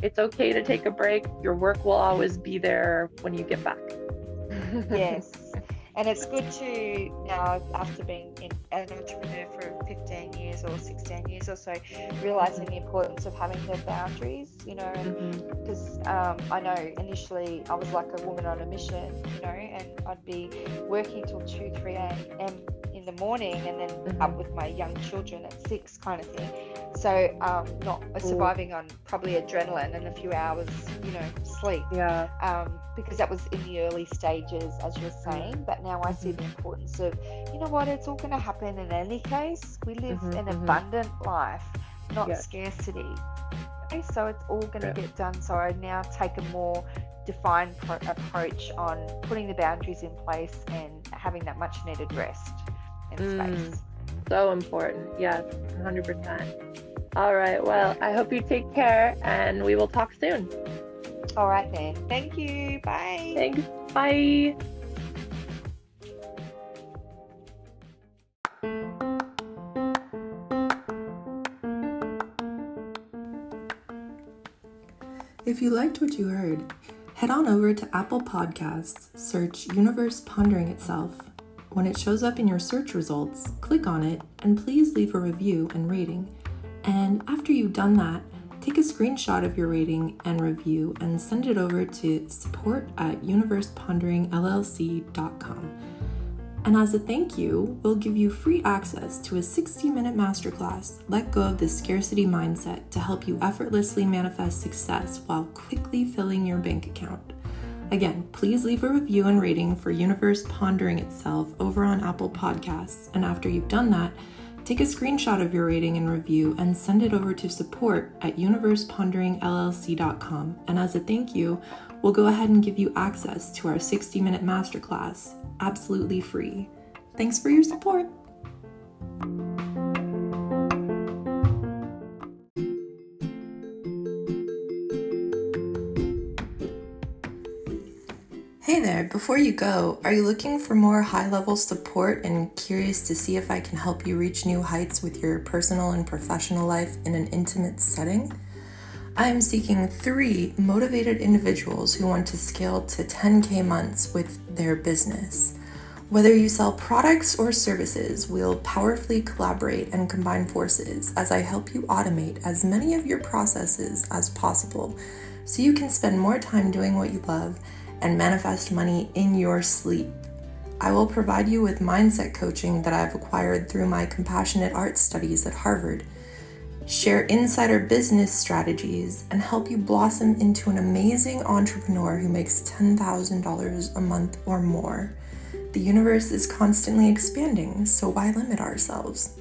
it's okay to take a break. Your work will always be there when you get back. yes. And it's good to now, after being in, an entrepreneur for 15 years or 16 years or so, realizing the importance of having the boundaries, you know, because um, I know initially I was like a woman on a mission, you know, and I'd be working till 2, 3 a.m. the morning and then Mhm. up with my young children at 6 kind of thing. So um, not surviving on probably adrenaline and a few hours, you know, sleep Yeah. um, because that was in the early stages, as you're saying. But now I see the importance of, you know what, it's all going to happen in any case. We live Mhm, an mhm. abundant life, not Yes. scarcity. Okay, so it's all going to Yeah. get done. So I now take a more defined pro- approach on putting the boundaries in place and having that much needed rest and Mm. space. So important. Yes, 100%. All right. Well, I hope you take care and we will talk soon. All right, then. Thank you. Bye. Thanks. Bye. If you liked what you heard, head on over to Apple Podcasts, search Universe Pondering Itself. When it shows up in your search results, click on it and please leave a review and rating. And after you've done that, take a screenshot of your rating and review and send it over to support at universeponderingllc.com. And as a thank you, we'll give you free access to a 60 minute masterclass, Let Go of the Scarcity Mindset, to help you effortlessly manifest success while quickly filling your bank account. Again, please leave a review and rating for Universe Pondering Itself over on Apple Podcasts. And after you've done that, take a screenshot of your rating and review and send it over to support at universeponderingllc.com. And as a thank you, we'll go ahead and give you access to our 60 minute masterclass absolutely free. Thanks for your support. Hey there, before you go, are you looking for more high level support and curious to see if I can help you reach new heights with your personal and professional life in an intimate setting? I am seeking three motivated individuals who want to scale to 10K months with their business. Whether you sell products or services, we'll powerfully collaborate and combine forces as I help you automate as many of your processes as possible so you can spend more time doing what you love and manifest money in your sleep. I will provide you with mindset coaching that I've acquired through my compassionate art studies at Harvard share insider business strategies, and help you blossom into an amazing entrepreneur who makes $10,000 a month or more. The universe is constantly expanding, so why limit ourselves?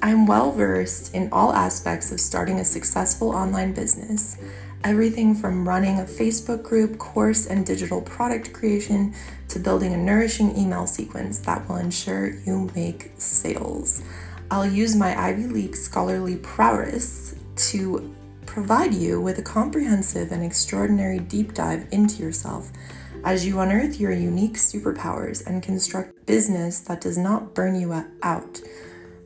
I'm well versed in all aspects of starting a successful online business. Everything from running a Facebook group, course, and digital product creation to building a nourishing email sequence that will ensure you make sales. I'll use my Ivy League scholarly prowess to provide you with a comprehensive and extraordinary deep dive into yourself as you unearth your unique superpowers and construct business that does not burn you out,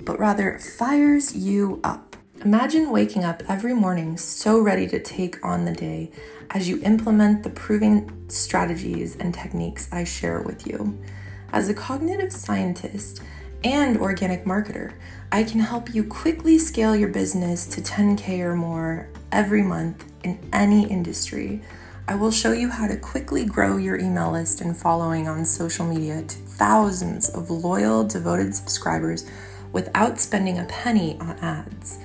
but rather fires you up. Imagine waking up every morning so ready to take on the day as you implement the proven strategies and techniques I share with you. As a cognitive scientist, and organic marketer. I can help you quickly scale your business to 10K or more every month in any industry. I will show you how to quickly grow your email list and following on social media to thousands of loyal, devoted subscribers without spending a penny on ads.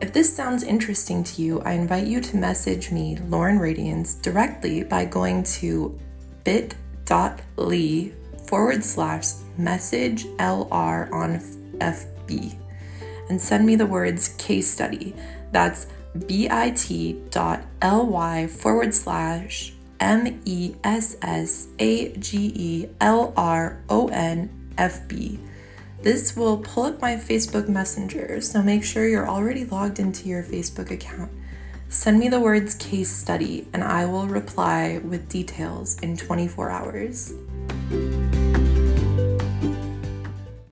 If this sounds interesting to you, I invite you to message me, Lauren Radiance, directly by going to bit.ly forward slash message LR on FB and send me the words case study. That's bit.ly forward slash M E S S A G E L R O N F B. This will pull up my Facebook Messenger, so make sure you're already logged into your Facebook account. Send me the words case study, and I will reply with details in 24 hours.